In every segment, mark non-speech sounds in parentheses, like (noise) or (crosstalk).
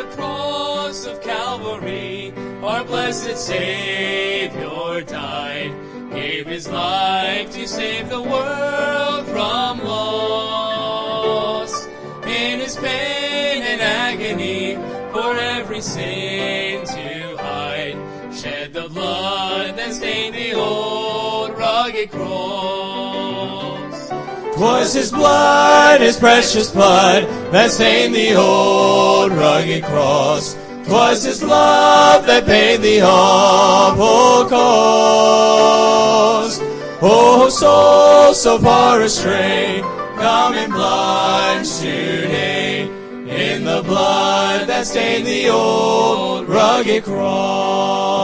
the cross of Calvary, our blessed Savior died, gave his life to save the world from loss. In his pain and agony, for every sin to hide, shed the blood that stained the old rugged cross. Twas his blood, his precious blood, that stained the old rugged cross. Twas his love that paid the awful cost. Oh, soul so far astray, come and plunge today in the blood that stained the old rugged cross.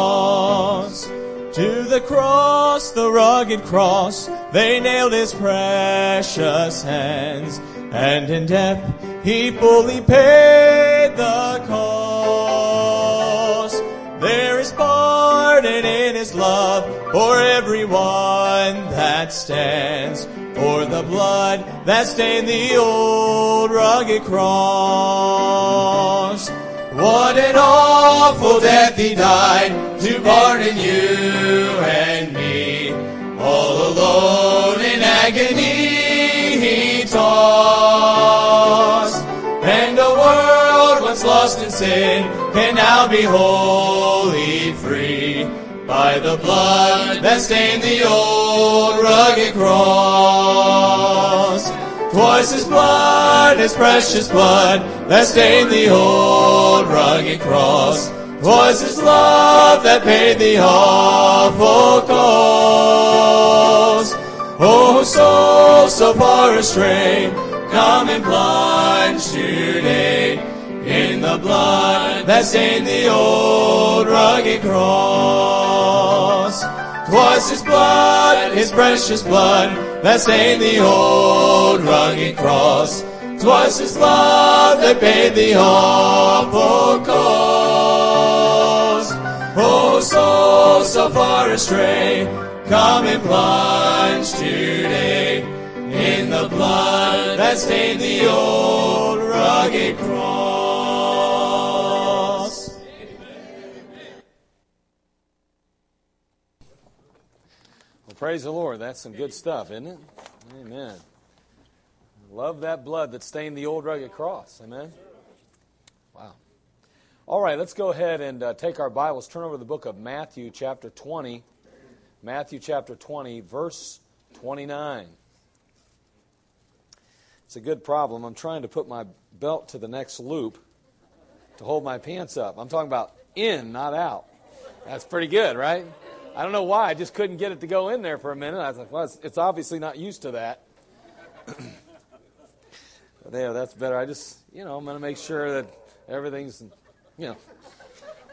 To the cross, the rugged cross, they nailed his precious hands, and in death he fully paid the cost. There is pardon in his love for everyone that stands, for the blood that stained the old rugged cross. What an awful death he died to pardon you and. All alone in agony he tossed. And a world once lost in sin can now be wholly free by the blood that stained the old rugged cross. Twas his blood, his precious blood, that stained the old rugged cross. Twas his love that paid the awful cost. Oh, soul so far astray, come and plunge today in the blood that stained the old rugged cross. Twas his blood, his precious blood, that stained the old rugged cross. Twas his love that paid the awful cost. Soul so far astray, come and plunge today in the blood that stained the old rugged cross. Well, praise the Lord. That's some good stuff, isn't it? Amen. Love that blood that stained the old rugged cross. Amen. Wow. All right, let's go ahead and uh, take our Bibles, turn over to the book of Matthew, chapter 20. Matthew, chapter 20, verse 29. It's a good problem. I'm trying to put my belt to the next loop to hold my pants up. I'm talking about in, not out. That's pretty good, right? I don't know why. I just couldn't get it to go in there for a minute. I was like, well, it's, it's obviously not used to that. (clears throat) there, that's better. I just, you know, I'm going to make sure that everything's, you know.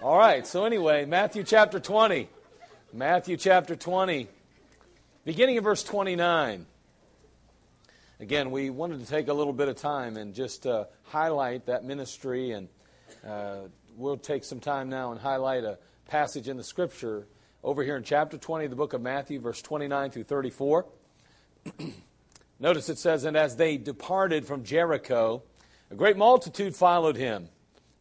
All right. So anyway, Matthew chapter 20. Matthew chapter 20, beginning of verse 29. Again, we wanted to take a little bit of time and just uh, highlight that ministry, and uh, we'll take some time now and highlight a passage in the Scripture over here in chapter 20 of the book of Matthew, verse 29 through 34. (clears throat) Notice it says, And as they departed from Jericho, a great multitude followed him.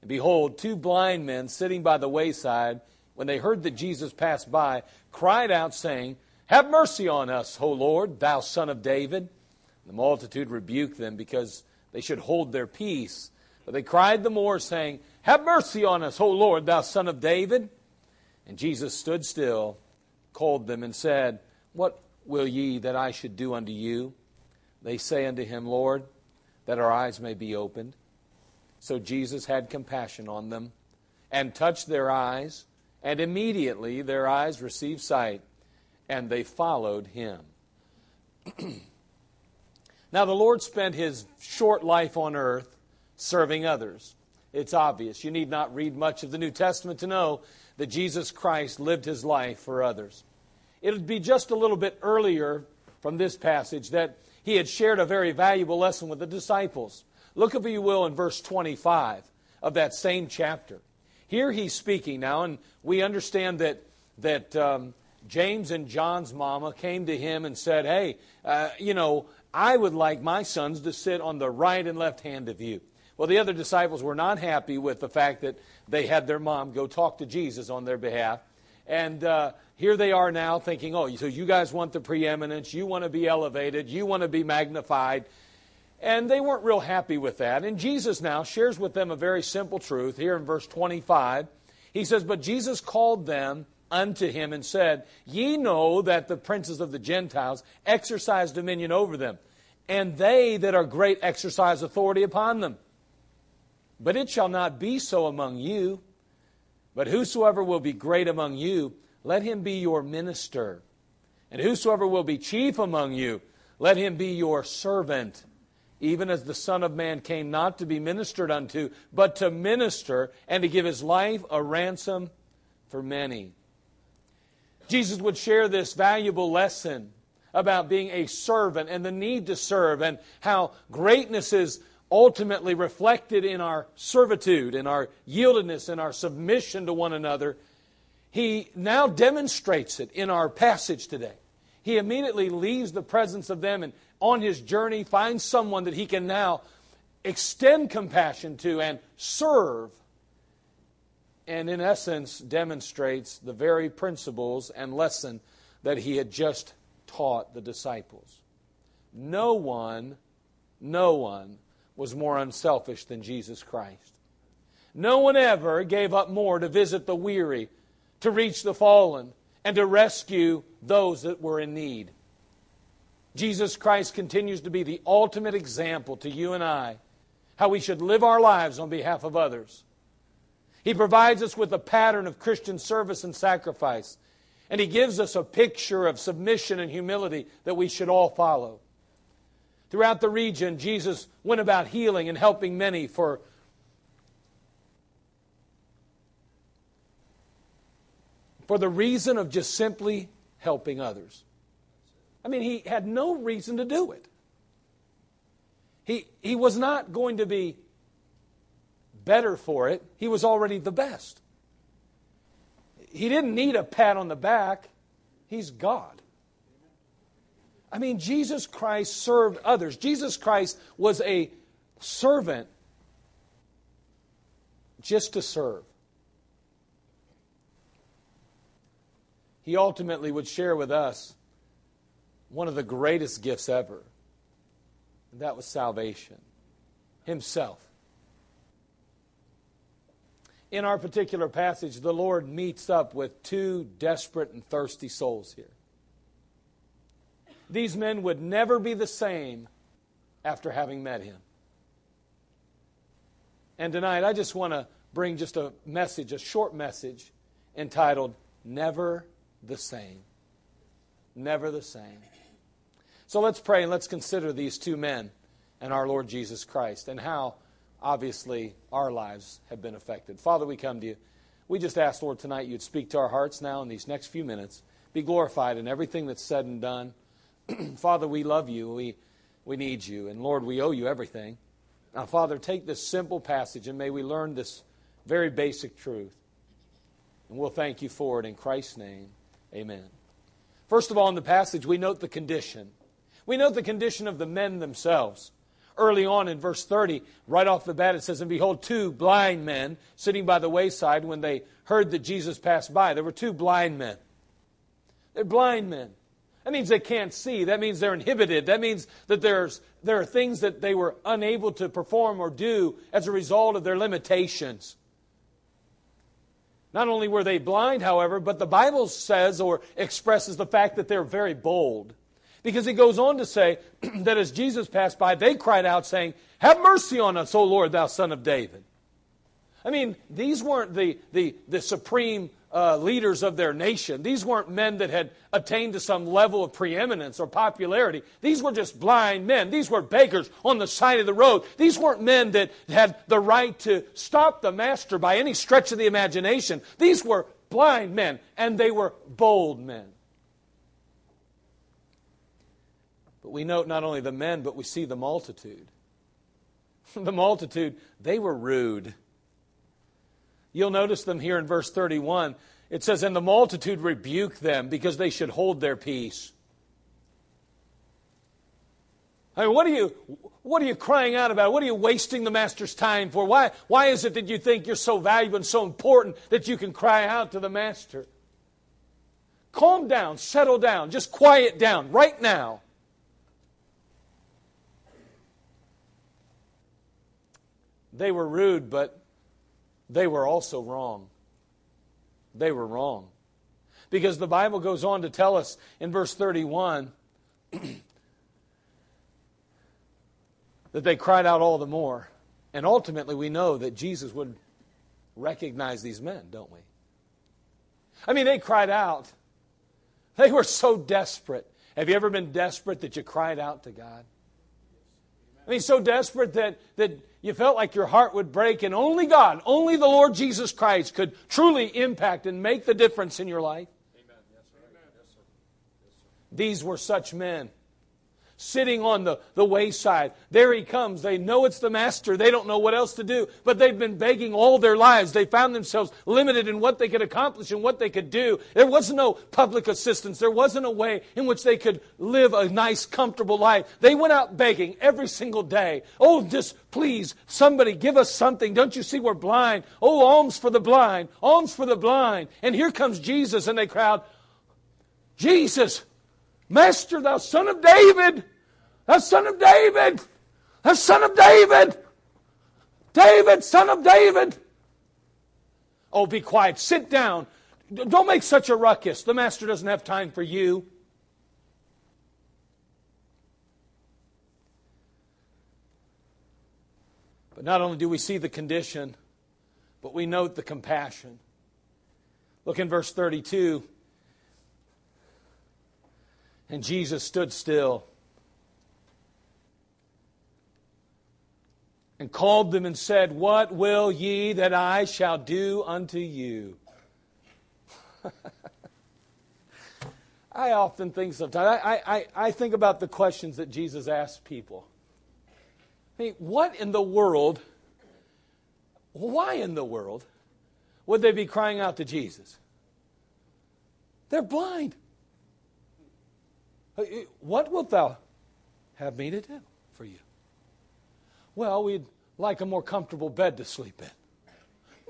And behold, two blind men sitting by the wayside, when they heard that Jesus passed by, cried out, saying, Have mercy on us, O Lord, thou son of David. The multitude rebuked them because they should hold their peace. But they cried the more, saying, Have mercy on us, O Lord, thou son of David. And Jesus stood still, called them, and said, What will ye that I should do unto you? They say unto him, Lord, that our eyes may be opened. So Jesus had compassion on them, and touched their eyes, and immediately their eyes received sight, and they followed him. (clears throat) now, the Lord spent his short life on earth serving others. It's obvious. You need not read much of the New Testament to know that Jesus Christ lived his life for others. It would be just a little bit earlier from this passage that he had shared a very valuable lesson with the disciples. Look, if you will, in verse 25 of that same chapter. Here he's speaking now, and we understand that, that um, James and John's mama came to him and said, Hey, uh, you know, I would like my sons to sit on the right and left hand of you. Well, the other disciples were not happy with the fact that they had their mom go talk to Jesus on their behalf. And uh, here they are now thinking, oh, so you guys want the preeminence, you want to be elevated, you want to be magnified. And they weren't real happy with that. And Jesus now shares with them a very simple truth here in verse 25. He says, But Jesus called them unto him and said, Ye know that the princes of the Gentiles exercise dominion over them, and they that are great exercise authority upon them. But it shall not be so among you. But whosoever will be great among you, let him be your minister. And whosoever will be chief among you, let him be your servant. Even as the Son of Man came not to be ministered unto, but to minister and to give his life a ransom for many. Jesus would share this valuable lesson about being a servant and the need to serve and how greatness is ultimately reflected in our servitude, in our yieldedness, in our submission to one another, he now demonstrates it in our passage today. He immediately leaves the presence of them and on his journey finds someone that he can now extend compassion to and serve. And in essence, demonstrates the very principles and lesson that he had just taught the disciples. No one, no one was more unselfish than Jesus Christ. No one ever gave up more to visit the weary, to reach the fallen, and to rescue those that were in need. Jesus Christ continues to be the ultimate example to you and I how we should live our lives on behalf of others. He provides us with a pattern of Christian service and sacrifice, and He gives us a picture of submission and humility that we should all follow. Throughout the region, Jesus went about healing and helping many for for the reason of just simply helping others. I mean, he had no reason to do it. He, he was not going to be better for it, he was already the best. He didn't need a pat on the back, he's God. I mean, Jesus Christ served others. Jesus Christ was a servant just to serve. He ultimately would share with us one of the greatest gifts ever, and that was salvation, Himself. In our particular passage, the Lord meets up with two desperate and thirsty souls here these men would never be the same after having met him. And tonight, I just want to bring just a message, a short message entitled, Never the Same. Never the Same. So let's pray and let's consider these two men and our Lord Jesus Christ and how, obviously, our lives have been affected. Father, we come to you. We just ask, Lord, tonight you'd speak to our hearts now in these next few minutes. Be glorified in everything that's said and done. (clears throat) Father, we love you. We, we need you. And Lord, we owe you everything. Now, Father, take this simple passage and may we learn this very basic truth. And we'll thank you for it in Christ's name. Amen. First of all, in the passage, we note the condition. We note the condition of the men themselves. Early on in verse 30, right off the bat, it says, And behold, two blind men sitting by the wayside when they heard that Jesus passed by. There were two blind men. They're blind men. That means they can't see. That means they're inhibited. That means that there's, there are things that they were unable to perform or do as a result of their limitations. Not only were they blind, however, but the Bible says or expresses the fact that they're very bold. Because he goes on to say (clears throat) that as Jesus passed by, they cried out, saying, Have mercy on us, O Lord, thou son of David. I mean, these weren't the, the, the supreme uh, leaders of their nation. These weren't men that had attained to some level of preeminence or popularity. These were just blind men. These were beggars on the side of the road. These weren't men that had the right to stop the master by any stretch of the imagination. These were blind men, and they were bold men. But we note not only the men, but we see the multitude. (laughs) the multitude, they were rude. You'll notice them here in verse 31. It says, And the multitude rebuked them because they should hold their peace. I mean, what are you, what are you crying out about? What are you wasting the master's time for? Why, why is it that you think you're so valuable and so important that you can cry out to the master? Calm down, settle down, just quiet down right now. They were rude, but they were also wrong. They were wrong. Because the Bible goes on to tell us in verse 31 (clears throat) that they cried out all the more. And ultimately, we know that Jesus would recognize these men, don't we? I mean, they cried out. They were so desperate. Have you ever been desperate that you cried out to God? I mean, so desperate that, that you felt like your heart would break, and only God, only the Lord Jesus Christ could truly impact and make the difference in your life. Amen. Yes, sir. Amen. These were such men sitting on the, the wayside. There he comes. They know it's the master. They don't know what else to do, but they've been begging all their lives. They found themselves limited in what they could accomplish and what they could do. There was no public assistance. There wasn't a way in which they could live a nice, comfortable life. They went out begging every single day. Oh, just please, somebody give us something. Don't you see we're blind? Oh, alms for the blind, alms for the blind. And here comes Jesus, and they crowd, Jesus, Master, thou son of David, thou son of David, thou son of David, David, son of David. Oh, be quiet. Sit down. Don't make such a ruckus. The master doesn't have time for you. But not only do we see the condition, but we note the compassion. Look in verse 32. And Jesus stood still and called them and said, What will ye that I shall do unto you? (laughs) I often think sometimes, I, I, I think about the questions that Jesus asked people. I mean, what in the world, why in the world would they be crying out to Jesus? They're blind. What wilt thou have me to do for you? Well, we'd like a more comfortable bed to sleep in.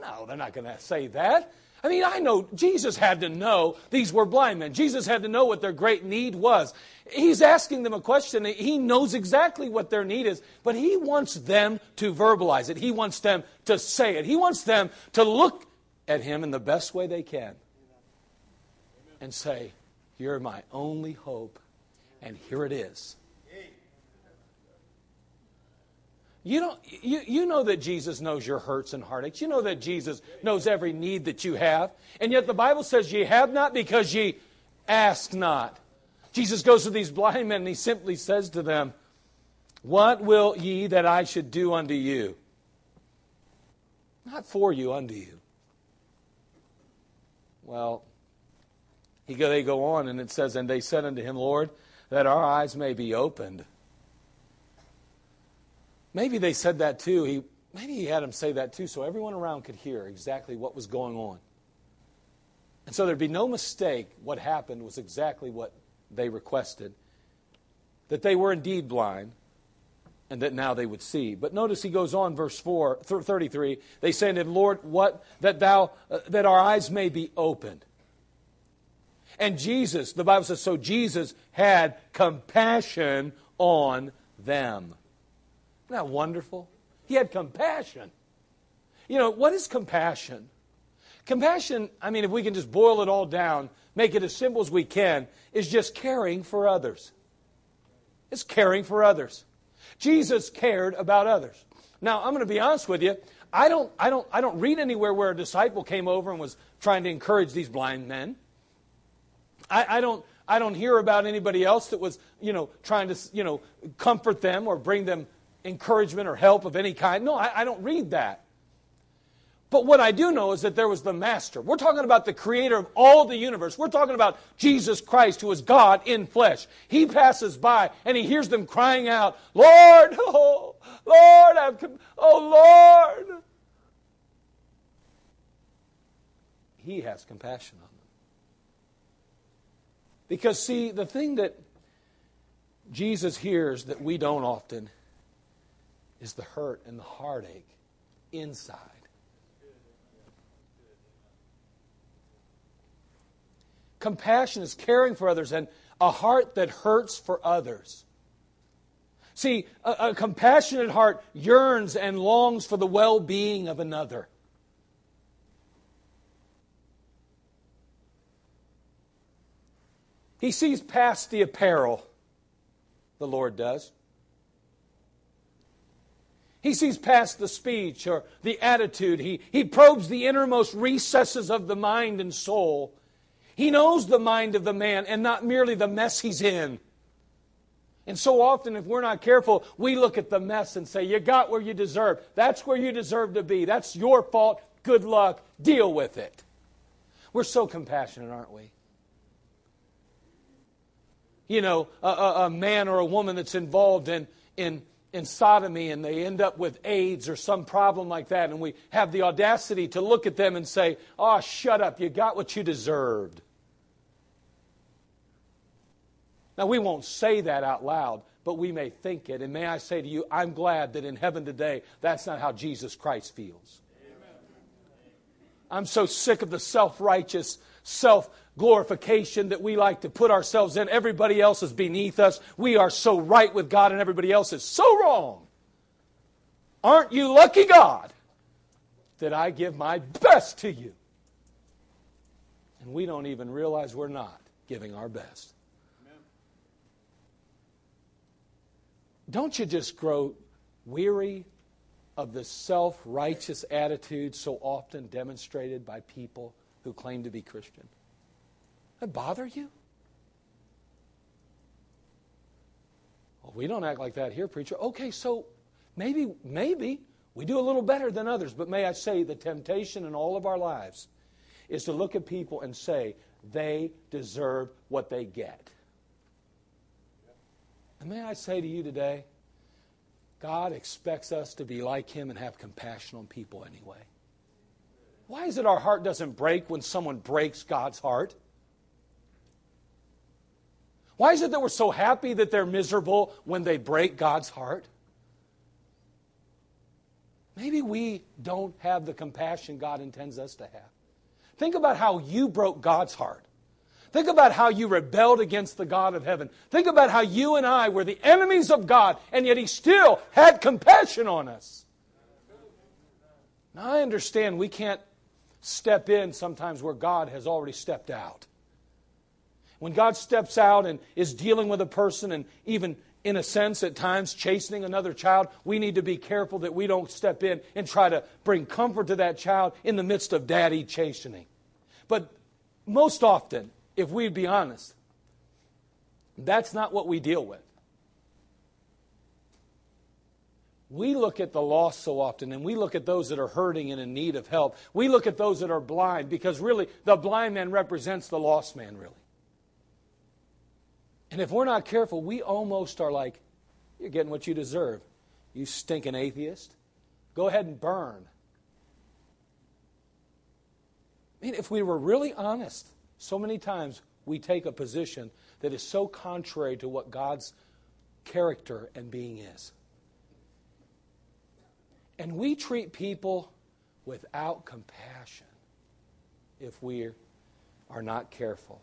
No, they're not going to say that. I mean, I know Jesus had to know these were blind men. Jesus had to know what their great need was. He's asking them a question. He knows exactly what their need is, but he wants them to verbalize it. He wants them to say it. He wants them to look at him in the best way they can and say, You're my only hope and here it is. You, don't, you, you know that Jesus knows your hurts and heartaches. You know that Jesus knows every need that you have. And yet the Bible says ye have not because ye ask not. Jesus goes to these blind men and he simply says to them, What will ye that I should do unto you? Not for you, unto you. Well, he go, they go on and it says, And they said unto him, Lord, that our eyes may be opened. Maybe they said that too. He, maybe he had them say that too so everyone around could hear exactly what was going on. And so there'd be no mistake what happened was exactly what they requested that they were indeed blind and that now they would see. But notice he goes on, verse 4, 33. They say him, Lord, what, that, thou, uh, that our eyes may be opened. And Jesus, the Bible says, so Jesus had compassion on them. Isn't that wonderful? He had compassion. You know, what is compassion? Compassion, I mean, if we can just boil it all down, make it as simple as we can, is just caring for others. It's caring for others. Jesus cared about others. Now, I'm going to be honest with you. I don't, I, don't, I don't read anywhere where a disciple came over and was trying to encourage these blind men. I, I don't I don't hear about anybody else that was, you know, trying to, you know, comfort them or bring them encouragement or help of any kind. No, I, I don't read that. But what I do know is that there was the Master. We're talking about the creator of all the universe. We're talking about Jesus Christ, who is God in flesh. He passes by and he hears them crying out, Lord, (laughs) oh, Lord, I've, come, oh, Lord. He has compassion on them. Because, see, the thing that Jesus hears that we don't often is the hurt and the heartache inside. Compassion is caring for others and a heart that hurts for others. See, a, a compassionate heart yearns and longs for the well being of another. He sees past the apparel, the Lord does. He sees past the speech or the attitude. He, he probes the innermost recesses of the mind and soul. He knows the mind of the man and not merely the mess he's in. And so often, if we're not careful, we look at the mess and say, You got where you deserve. That's where you deserve to be. That's your fault. Good luck. Deal with it. We're so compassionate, aren't we? You know, a, a, a man or a woman that's involved in, in, in sodomy and they end up with AIDS or some problem like that, and we have the audacity to look at them and say, Oh, shut up. You got what you deserved. Now, we won't say that out loud, but we may think it. And may I say to you, I'm glad that in heaven today, that's not how Jesus Christ feels. I'm so sick of the self righteous, self glorification that we like to put ourselves in. Everybody else is beneath us. We are so right with God, and everybody else is so wrong. Aren't you lucky, God, that I give my best to you? And we don't even realize we're not giving our best. Don't you just grow weary of the self righteous attitude so often demonstrated by people who claim to be Christian? That bother you? Well, we don't act like that here, preacher. Okay, so maybe, maybe we do a little better than others, but may I say the temptation in all of our lives is to look at people and say they deserve what they get. And may I say to you today, God expects us to be like Him and have compassion on people anyway. Why is it our heart doesn't break when someone breaks God's heart? Why is it that we're so happy that they're miserable when they break God's heart? Maybe we don't have the compassion God intends us to have. Think about how you broke God's heart. Think about how you rebelled against the God of heaven. Think about how you and I were the enemies of God, and yet He still had compassion on us. Now, I understand we can't step in sometimes where God has already stepped out. When God steps out and is dealing with a person, and even in a sense at times chastening another child, we need to be careful that we don't step in and try to bring comfort to that child in the midst of daddy chastening. But most often, if we'd be honest. That's not what we deal with. We look at the lost so often, and we look at those that are hurting and in need of help. We look at those that are blind because really the blind man represents the lost man, really. And if we're not careful, we almost are like, you're getting what you deserve. You stinking atheist. Go ahead and burn. I mean, if we were really honest, so many times we take a position that is so contrary to what God's character and being is. And we treat people without compassion if we are not careful.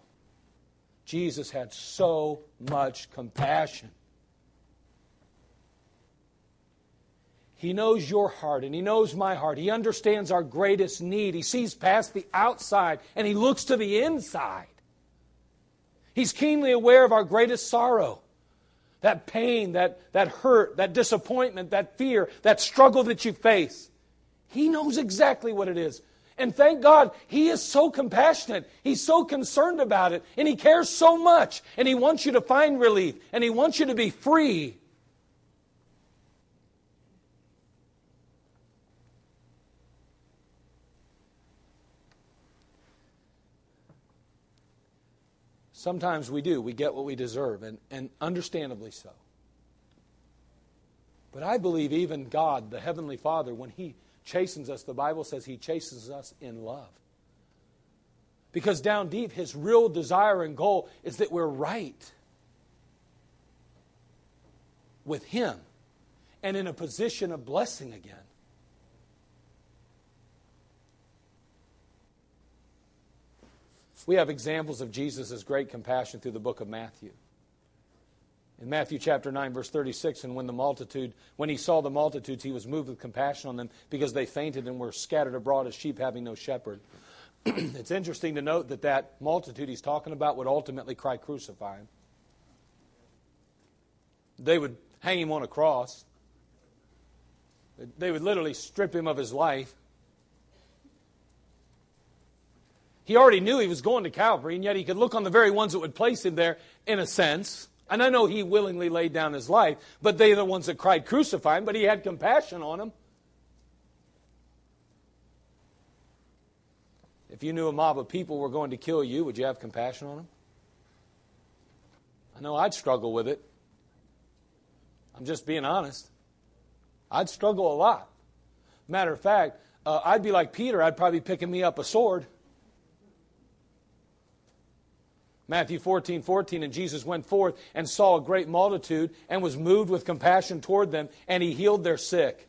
Jesus had so much compassion. He knows your heart and He knows my heart. He understands our greatest need. He sees past the outside and He looks to the inside. He's keenly aware of our greatest sorrow that pain, that, that hurt, that disappointment, that fear, that struggle that you face. He knows exactly what it is. And thank God, He is so compassionate. He's so concerned about it. And He cares so much. And He wants you to find relief. And He wants you to be free. Sometimes we do. We get what we deserve, and, and understandably so. But I believe even God, the Heavenly Father, when He chastens us, the Bible says He chastens us in love. Because down deep, His real desire and goal is that we're right. with Him and in a position of blessing again. We have examples of Jesus' great compassion through the book of Matthew. In Matthew chapter 9, verse 36, and when the multitude, when he saw the multitudes, he was moved with compassion on them because they fainted and were scattered abroad as sheep having no shepherd. (clears throat) it's interesting to note that that multitude he's talking about would ultimately cry, Crucify him. They would hang him on a cross. They would literally strip him of his life. He already knew he was going to Calvary, and yet he could look on the very ones that would place him there, in a sense. And I know he willingly laid down his life, but they are the ones that cried, Crucify him, but he had compassion on them. If you knew a mob of people were going to kill you, would you have compassion on them? I know I'd struggle with it. I'm just being honest. I'd struggle a lot. Matter of fact, uh, I'd be like Peter, I'd probably be picking me up a sword. Matthew 14, 14, and Jesus went forth and saw a great multitude and was moved with compassion toward them, and he healed their sick.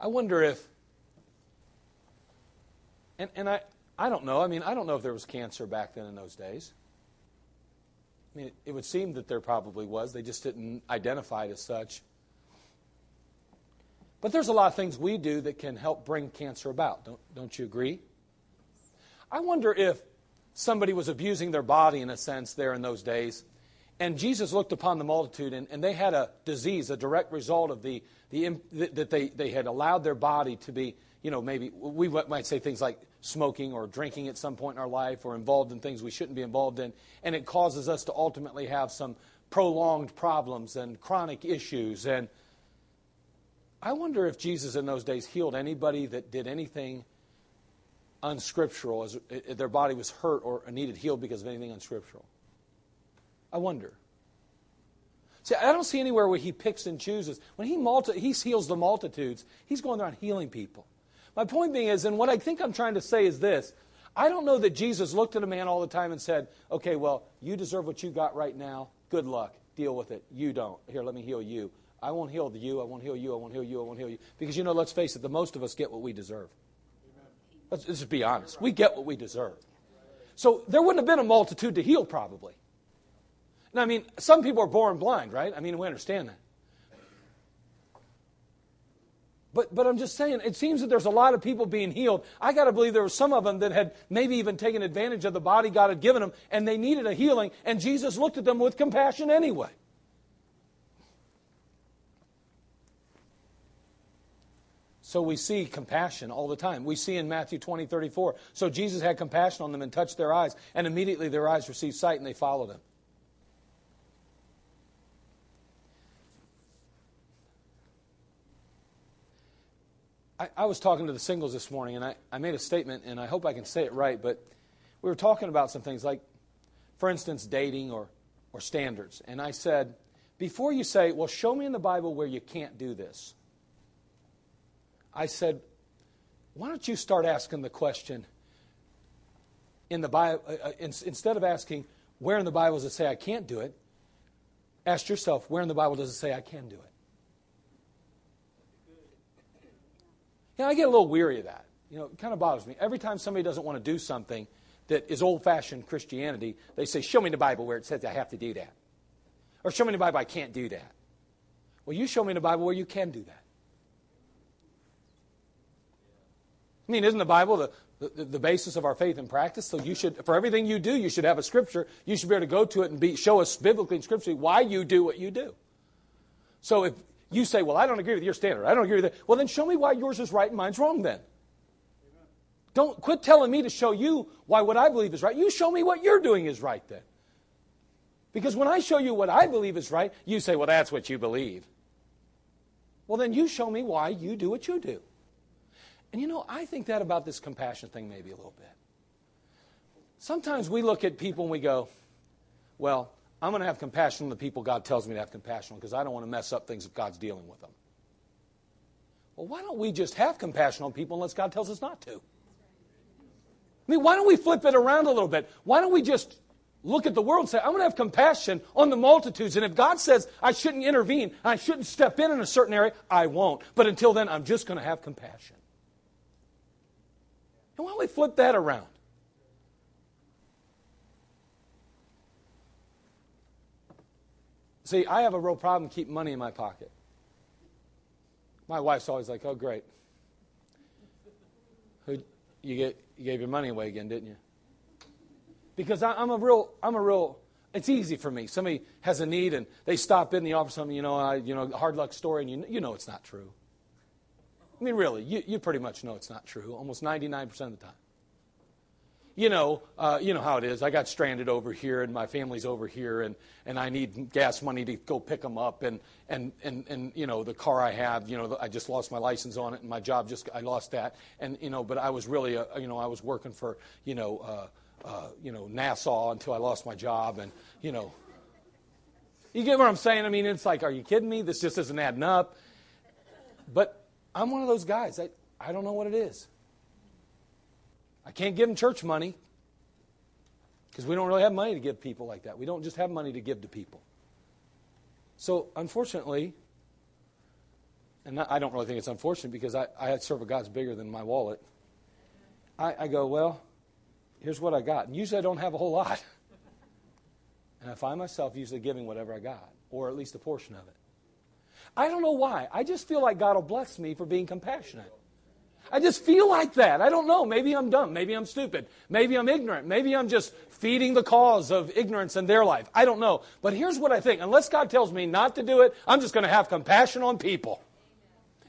I wonder if, and, and I, I don't know. I mean, I don't know if there was cancer back then in those days. I mean, it, it would seem that there probably was. They just didn't identify it as such. But there's a lot of things we do that can help bring cancer about. Don't, don't you agree? I wonder if somebody was abusing their body in a sense there in those days, and Jesus looked upon the multitude, and, and they had a disease, a direct result of the, the that they, they had allowed their body to be, you know, maybe we might say things like smoking or drinking at some point in our life or involved in things we shouldn't be involved in. And it causes us to ultimately have some prolonged problems and chronic issues. And I wonder if Jesus in those days healed anybody that did anything unscriptural, as uh, uh, their body was hurt or needed healed because of anything unscriptural. I wonder. See, I don't see anywhere where he picks and chooses. When he, multi- he heals the multitudes, he's going around healing people. My point being is, and what I think I'm trying to say is this I don't know that Jesus looked at a man all the time and said, okay, well, you deserve what you got right now. Good luck. Deal with it. You don't. Here, let me heal you. I won't heal you. I won't heal you. I won't heal you. I won't heal you. Because, you know, let's face it, the most of us get what we deserve. Let's, let's just be honest. We get what we deserve. So there wouldn't have been a multitude to heal, probably. Now, I mean, some people are born blind, right? I mean, we understand that. But, but I'm just saying, it seems that there's a lot of people being healed. I got to believe there were some of them that had maybe even taken advantage of the body God had given them, and they needed a healing, and Jesus looked at them with compassion anyway. So we see compassion all the time. We see in Matthew 20, 34. So Jesus had compassion on them and touched their eyes, and immediately their eyes received sight and they followed him. I, I, was talking to the singles this morning, and I, I made a statement, and I hope I can say it right, but we were talking about some things like, for instance, dating or, or standards. And I said, before you say, well, show me in the Bible where you can't do this, I said, why don't you start asking the question in the Bible, uh, uh instead of asking, where in the Bible does it say I can't do it, ask yourself, where in the Bible does it say I can do it? You know, I get a little weary of that. You know, it kind of bothers me. Every time somebody doesn't want to do something that is old fashioned Christianity, they say, Show me the Bible where it says I have to do that. Or show me the Bible I can't do that. Well, you show me the Bible where you can do that. I mean, isn't the Bible the, the, the, basis of our faith and practice? So you should, for everything you do, you should have a scripture. You should be able to go to it and be, show us biblically and scripturally why you do what you do. So if you say, well, I don't agree with your standard. I don't agree with that. Well, then show me why yours is right and mine's wrong then. Don't quit telling me to show you why what I believe is right. You show me what you're doing is right then. Because when I show you what I believe is right, you say, well, that's what you believe. Well, then you show me why you do what you do. And you know, I think that about this compassion thing maybe a little bit. Sometimes we look at people and we go, well, I'm going to have compassion on the people God tells me to have compassion on because I don't want to mess up things if God's dealing with them. Well, why don't we just have compassion on people unless God tells us not to? I mean, why don't we flip it around a little bit? Why don't we just look at the world and say, I'm going to have compassion on the multitudes. And if God says I shouldn't intervene, I shouldn't step in in a certain area, I won't. But until then, I'm just going to have compassion. And why don't we flip that around? See, I have a real problem keeping money in my pocket. My wife's always like, "Oh, great. You get? You gave your money away again, didn't you?" Because I, am a real, I'm a real. It's easy for me. Somebody has a need and they stop in the office. Something, you know, I, you know, hard luck story, and you, you know it's not true. I mean, really, you, you pretty much know it's not true. Almost 99% of the time you know, uh, you know how it is. I got stranded over here, and my family's over here, and, and I need gas money to go pick them up, and, and, and, and you know the car I have, you know, I just lost my license on it, and my job just I lost that, and you know, but I was really, a, you know, I was working for, you know, uh, uh, you know, Nassau until I lost my job, and you know, you get what I'm saying? I mean, it's like, are you kidding me? This just isn't adding up. But I'm one of those guys. I, I don't know what it is. I can't give them church money because we don't really have money to give people like that. We don't just have money to give to people. So, unfortunately, and I don't really think it's unfortunate because I, I serve a God's bigger than my wallet. I, I go, well, here's what I got. And usually I don't have a whole lot. (laughs) And I find myself usually giving whatever I got, or at least a portion of it. I don't know why. I just feel like God will bless me for being compassionate. I just feel like that. I don't know. Maybe I'm dumb. Maybe I'm stupid. Maybe I'm ignorant. Maybe I'm just feeding the cause of ignorance in their life. I don't know. But here's what I think. Unless God tells me not to do it, I'm just going to have compassion on people.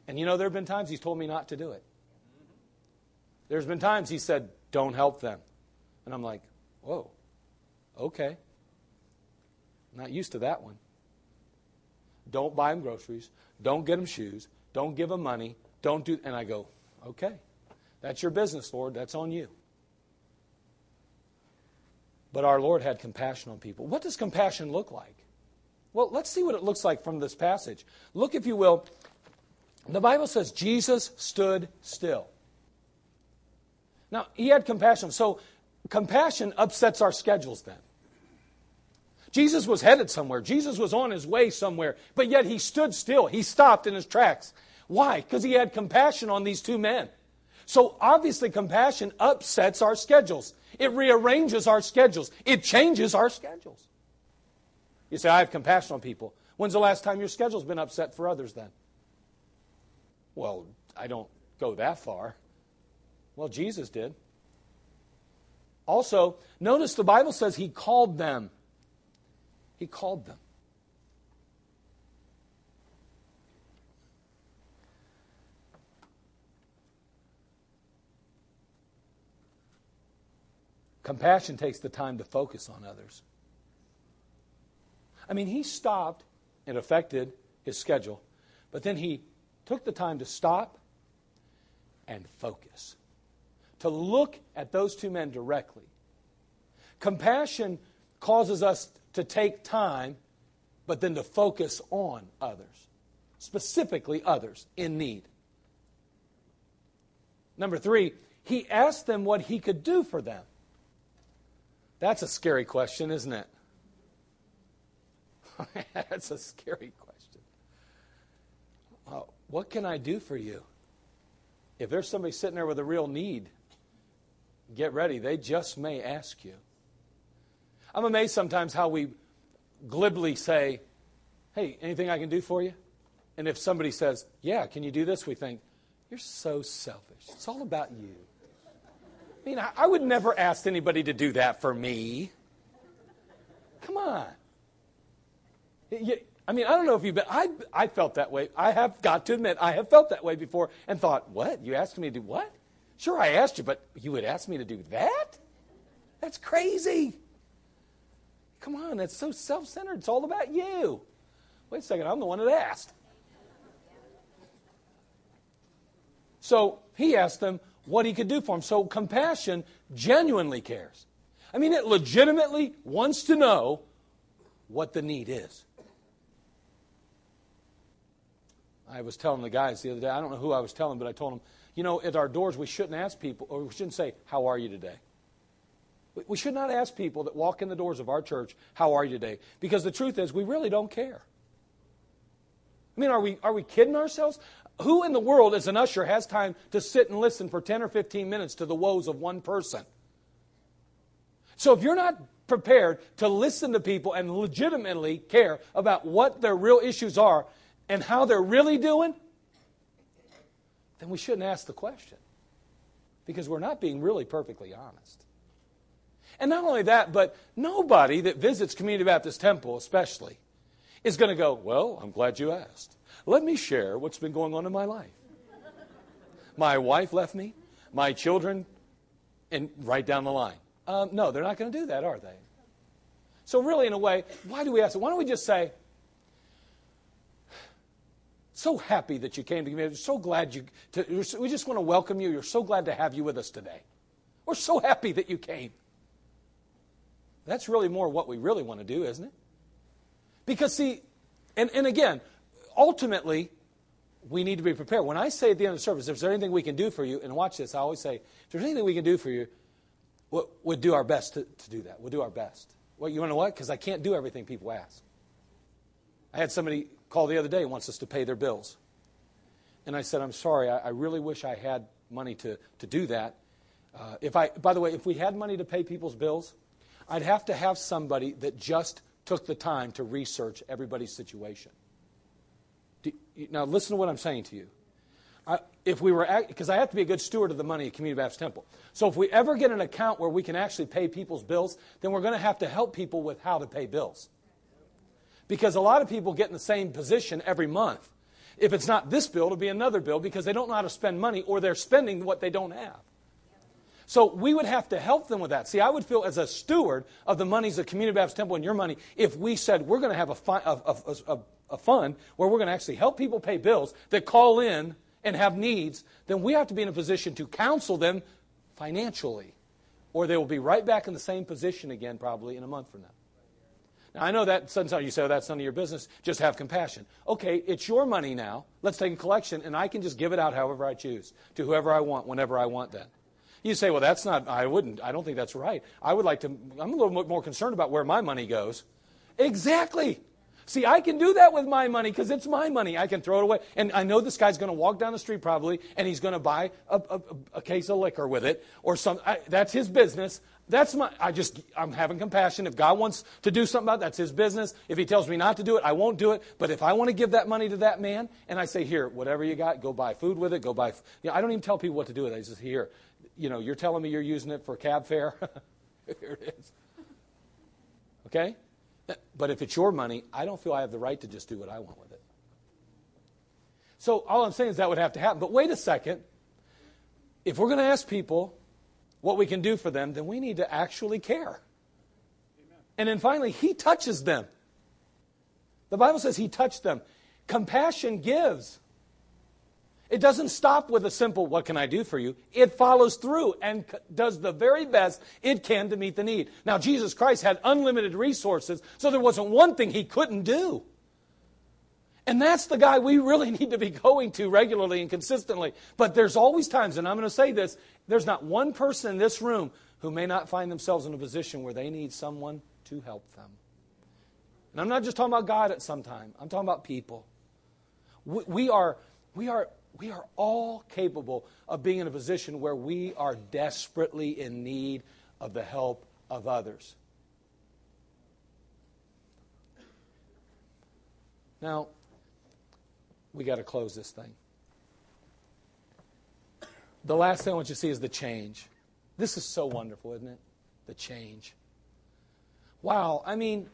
And you know, there have been times He's told me not to do it. There's been times He said, don't help them. And I'm like, whoa, okay. not used to that one. Don't buy them groceries. Don't get them shoes. Don't give them money. Don't do. And I go, Okay. That's your business, Lord. That's on you. But our Lord had compassion on people. What does compassion look like? Well, let's see what it looks like from this passage. Look, if you will, the Bible says Jesus stood still. Now, he had compassion. So, compassion upsets our schedules then. Jesus was headed somewhere. Jesus was on his way somewhere, but yet he stood still. He stopped in his tracks. Why? Because he had compassion on these two men. So obviously, compassion upsets our schedules. It rearranges our schedules. It changes our schedules. You say, I have compassion on people. When's the last time your schedule's been upset for others then? Well, I don't go that far. Well, Jesus did. Also, notice the Bible says he called them. He called them. Compassion takes the time to focus on others. I mean, he stopped, it affected his schedule, but then he took the time to stop and focus, to look at those two men directly. Compassion causes us to take time, but then to focus on others, specifically others in need. Number three, he asked them what he could do for them. That's a scary question, isn't it? (laughs) That's a scary question. Uh, what can I do for you? If there's somebody sitting there with a real need, get ready. They just may ask you. I'm amazed sometimes how we glibly say, Hey, anything I can do for you? And if somebody says, Yeah, can you do this? We think, You're so selfish. It's all about you. I mean, I would never ask anybody to do that for me. Come on. I mean, I don't know if you've been, I, I felt that way. I have got to admit, I have felt that way before and thought, what? You asked me to do what? Sure, I asked you, but you would ask me to do that? That's crazy. Come on, that's so self centered. It's all about you. Wait a second, I'm the one that asked. So he asked them, what he could do for him. So compassion genuinely cares. I mean, it legitimately wants to know what the need is. I was telling the guys the other day, I don't know who I was telling, but I told them, you know, at our doors, we shouldn't ask people, or we shouldn't say, How are you today? We should not ask people that walk in the doors of our church, How are you today? Because the truth is, we really don't care. I mean, are we, are we kidding ourselves? Who in the world, as an usher, has time to sit and listen for 10 or 15 minutes to the woes of one person? So if you're not prepared to listen to people and legitimately care about what their real issues are and how they're really doing, then we shouldn't ask the question because we're not being really perfectly honest. And not only that, but nobody that visits Community Baptist Temple, especially, is going to go, Well, I'm glad you asked. Let me share what's been going on in my life. My wife left me, my children, and right down the line. Um, no, they're not going to do that, are they? So, really, in a way, why do we ask? Why don't we just say, so happy that you came to me. So glad you, to, we just want to welcome you. You're so glad to have you with us today. We're so happy that you came. That's really more what we really want to do, isn't it? Because, see, and, and again, ultimately, we need to be prepared. When I say at the end of the service, if there's anything we can do for you, and watch this, I always say, if there's anything we can do for you, we'll, we'll do our best to, to do that. We'll do our best. Well, you want to know what? Because I can't do everything people ask. I had somebody call the other day wants us to pay their bills. And I said, I'm sorry, I, I really wish I had money to, to do that. Uh, if I, by the way, if we had money to pay people's bills, I'd have to have somebody that just took the time to research everybody's situation. Do, now, listen to what I'm saying to you. I, if we were, because I have to be a good steward of the money at Community Baptist Temple. So if we ever get an account where we can actually pay people's bills, then we're going to have to help people with how to pay bills. Because a lot of people get in the same position every month. If it's not this bill, it'll be another bill because they don't know how to spend money or they're spending what they don't have. So we would have to help them with that. See, I would feel as a steward of the monies of Community Baptist Temple and your money if we said we're going to have a, fi- a, a, a, a fund where we're going to actually help people pay bills that call in and have needs, then we have to be in a position to counsel them financially. Or they will be right back in the same position again probably in a month from now. Now, I know that sometimes you say, oh, that's none of your business. Just have compassion. Okay, it's your money now. Let's take a collection, and I can just give it out however I choose to whoever I want, whenever I want then. You say, well, that's not, I wouldn't, I don't think that's right. I would like to, I'm a little more concerned about where my money goes. Exactly. See, I can do that with my money because it's my money. I can throw it away. And I know this guy's going to walk down the street probably and he's going to buy a, a, a, case of liquor with it or some. I, that's his business. That's my, I just, I'm having compassion. If God wants to do something about it, that's his business. If he tells me not to do it, I won't do it. But if I want to give that money to that man and I say, here, whatever you got, go buy food with it, go buy, you know, I don't even tell people what to do with it. I just, here, you know, you're telling me you're using it for cab fare. (laughs) here it is. Okay? But if it's your money, I don't feel I have the right to just do what I want with it. So all I'm saying is that would have to happen. But wait a second. If we're going to ask people, what we can do for them, then we need to actually care. Amen. And then finally, He touches them. The Bible says He touched them. Compassion gives. It doesn't stop with a simple, what can I do for you? It follows through and does the very best it can to meet the need. Now, Jesus Christ had unlimited resources, so there wasn't one thing he couldn't do. And that's the guy we really (laughs) need to be going to regularly and consistently. But there's always times, and I'm going to say this there's not one person in this room who may not find themselves in a position where they need someone to help them. And I'm not just talking about God at some time, I'm talking about people. We, we are, we, are, we are all capable of being in a position where we are desperately in need of the help of others. Now, we got to close this thing. The last thing I want you to see is the change. This is so wonderful, isn't it? The change. Wow. I mean,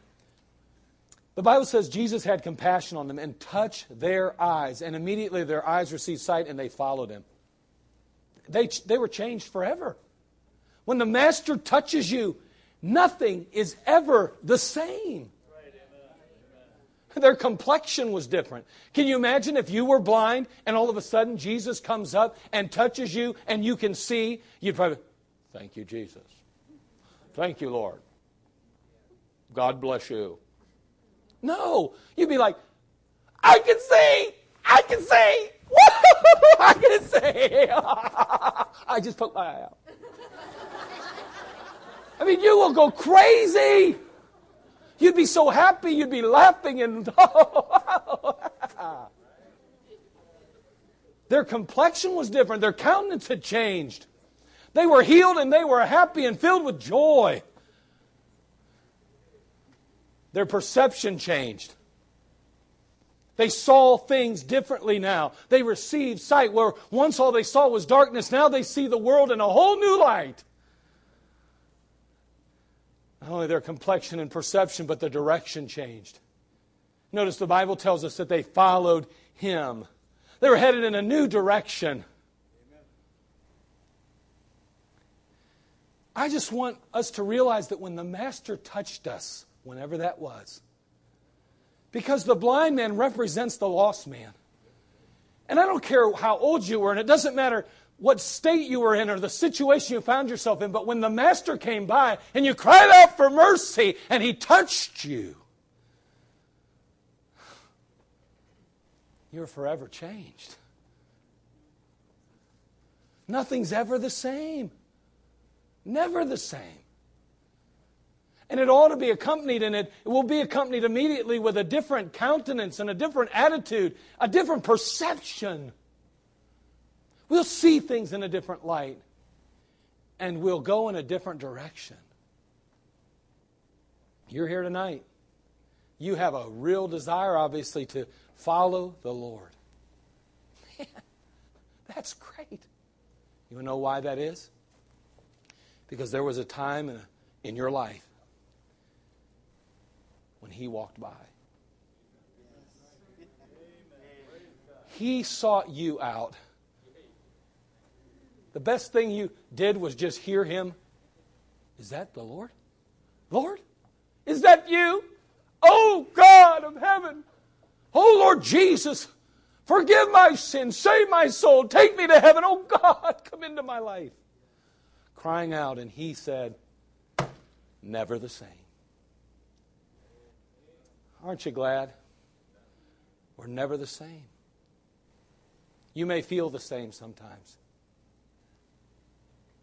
the Bible says Jesus had compassion on them and touched their eyes, and immediately their eyes received sight and they followed him. They, they were changed forever. When the Master touches you, nothing is ever the same. Their complexion was different. Can you imagine if you were blind and all of a sudden Jesus comes up and touches you and you can see? You'd probably, thank you, Jesus. Thank you, Lord. God bless you. No, you'd be like, I can see, I can see, (laughs) I can see. (laughs) I just poked my eye out. I mean, you will go crazy. You'd be so happy, you'd be laughing and. (laughs) Their complexion was different, their countenance had changed. They were healed and they were happy and filled with joy. Their perception changed. They saw things differently now. They received sight where once all they saw was darkness. Now they see the world in a whole new light. Not only their complexion and perception, but the direction changed. Notice the Bible tells us that they followed him. They were headed in a new direction. I just want us to realize that when the Master touched us, whenever that was, because the blind man represents the lost man. And I don't care how old you were, and it doesn't matter what state you were in or the situation you found yourself in, but when the Master came by and you cried out for mercy and he touched you, you're forever changed. Nothing's ever the same. Never the same. And it ought to be accompanied, and it, it will be accompanied immediately with a different countenance and a different attitude, a different perception. We'll see things in a different light, and we'll go in a different direction. You're here tonight. You have a real desire, obviously, to follow the Lord. Man, that's great. You know why that is? Because there was a time in, in your life when he walked by. He sought you out. The best thing you did was just hear him. Is that the Lord? Lord? Is that you? Oh God of heaven. Oh Lord Jesus, forgive my sins, save my soul, take me to heaven. Oh God, come into my life. Crying out, and he said, Never the same. Aren't you glad? We're never the same. You may feel the same sometimes.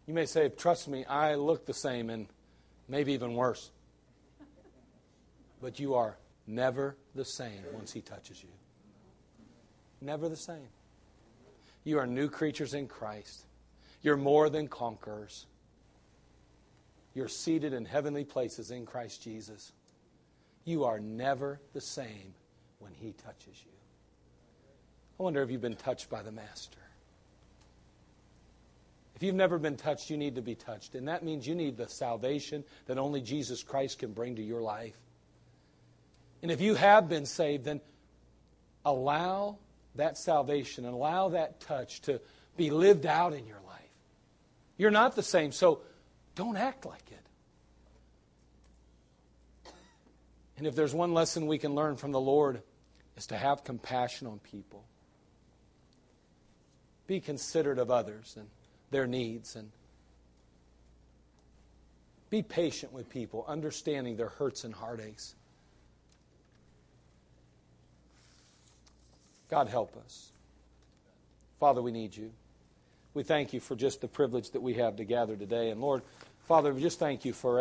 You may say, Trust me, I look the same and maybe even worse. But you are never the same once He touches you. Never the same. You are new creatures in Christ. You're more than conquerors. You're seated in heavenly places in Christ Jesus. You are never the same when He touches you. I wonder if you've been touched by the Master. If you've never been touched, you need to be touched. And that means you need the salvation that only Jesus Christ can bring to your life. And if you have been saved, then allow that salvation and allow that touch to be lived out in your life. You're not the same, so don't act like it. And if there's one lesson we can learn from the Lord, is to have compassion on people. Be considerate of others and their needs and be patient with people, understanding their hurts and heartaches. God help us. Father, we need you. We thank you for just the privilege that we have to gather today. And Lord, Father, we just thank you for